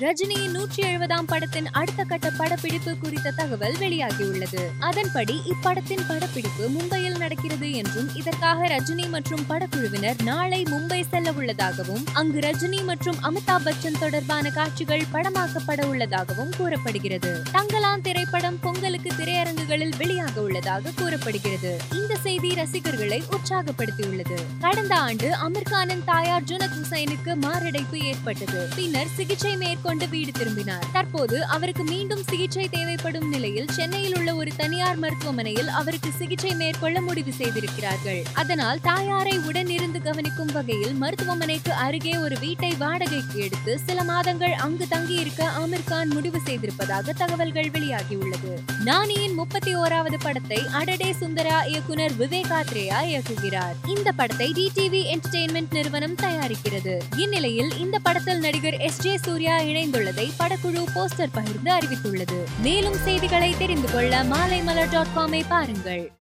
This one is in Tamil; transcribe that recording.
ரஜினியின் நூற்றி எழுபதாம் படத்தின் அடுத்த கட்ட படப்பிடிப்பு குறித்த தகவல் வெளியாகியுள்ளது. அதன்படி இப்படத்தின் படப்பிடிப்பு மும்பையில் நடக்கிறது என்றும் இதற்காக ரஜினி மற்றும் படக்குழுவினர் நாளை மும்பை செல்ல உள்ளதாகவும் அங்கு ரஜினி மற்றும் அமிதாப் பச்சன் தொடர்பான காட்சிகள் படமாக்கப்பட உள்ளதாகவும் கூறப்படுகிறது. தங்கலான் திரைப்படம் பொங்கலுக்கு திரையரங்குகளில் வெளியாக உள்ளதாக கூறப்படுகிறது. இந்த செய்தி ரசிகர்களை உற்சாகப்படுத்தியுள்ளது. கடந்த ஆண்டு அமீர்கானின் தாயார் ஜுனத் ஹுசைனுக்கு மாரடைப்பு ஏற்பட்டது. பின்னர் சிகிச்சை மேற்கொண்டு கொண்டு வீடு திரும்பினார். தற்போது அவருக்கு மீண்டும் சிகிச்சை தேவைப்படும் நிலையில் சென்னையில் உள்ள ஒரு தனியார் மருத்துவமனையில் அவருக்கு சிகிச்சை மேற்கொள்ள முடிவு செய்திருக்கிறார்கள். அதனால் தாயாரை உடனிருந்து கவனிக்கும் வகையில் மருத்துவமனைக்கு அருகே ஒரு வீட்டை வாடகைக்கு எடுத்து சில மாதங்கள் அங்கு தங்கியிருக்க ஆமிர் கான் முடிவு செய்திருப்பதாக தகவல்கள் வெளியாகியுள்ளது. நானியின் முப்பத்தி ஓராவது படத்தை அடடே சுந்தரா இயக்குனர் விவேக் ஆத்ரேயா இயக்குகிறார். இந்த படத்தை டிடிவி என்டர்டெயின்மெண்ட் நிறுவனம் தயாரிக்கிறது. இந்நிலையில் இந்த படத்தில் நடிகர் எஸ் ஜே சூர்யா இணைந்துள்ளதை படக்குழு போஸ்டர் பகிர்ந்து அறிவித்துள்ளது. மேலும் செய்திகளை தெரிந்து கொள்ள மாலைமலர் டாட் காமை பாருங்கள்.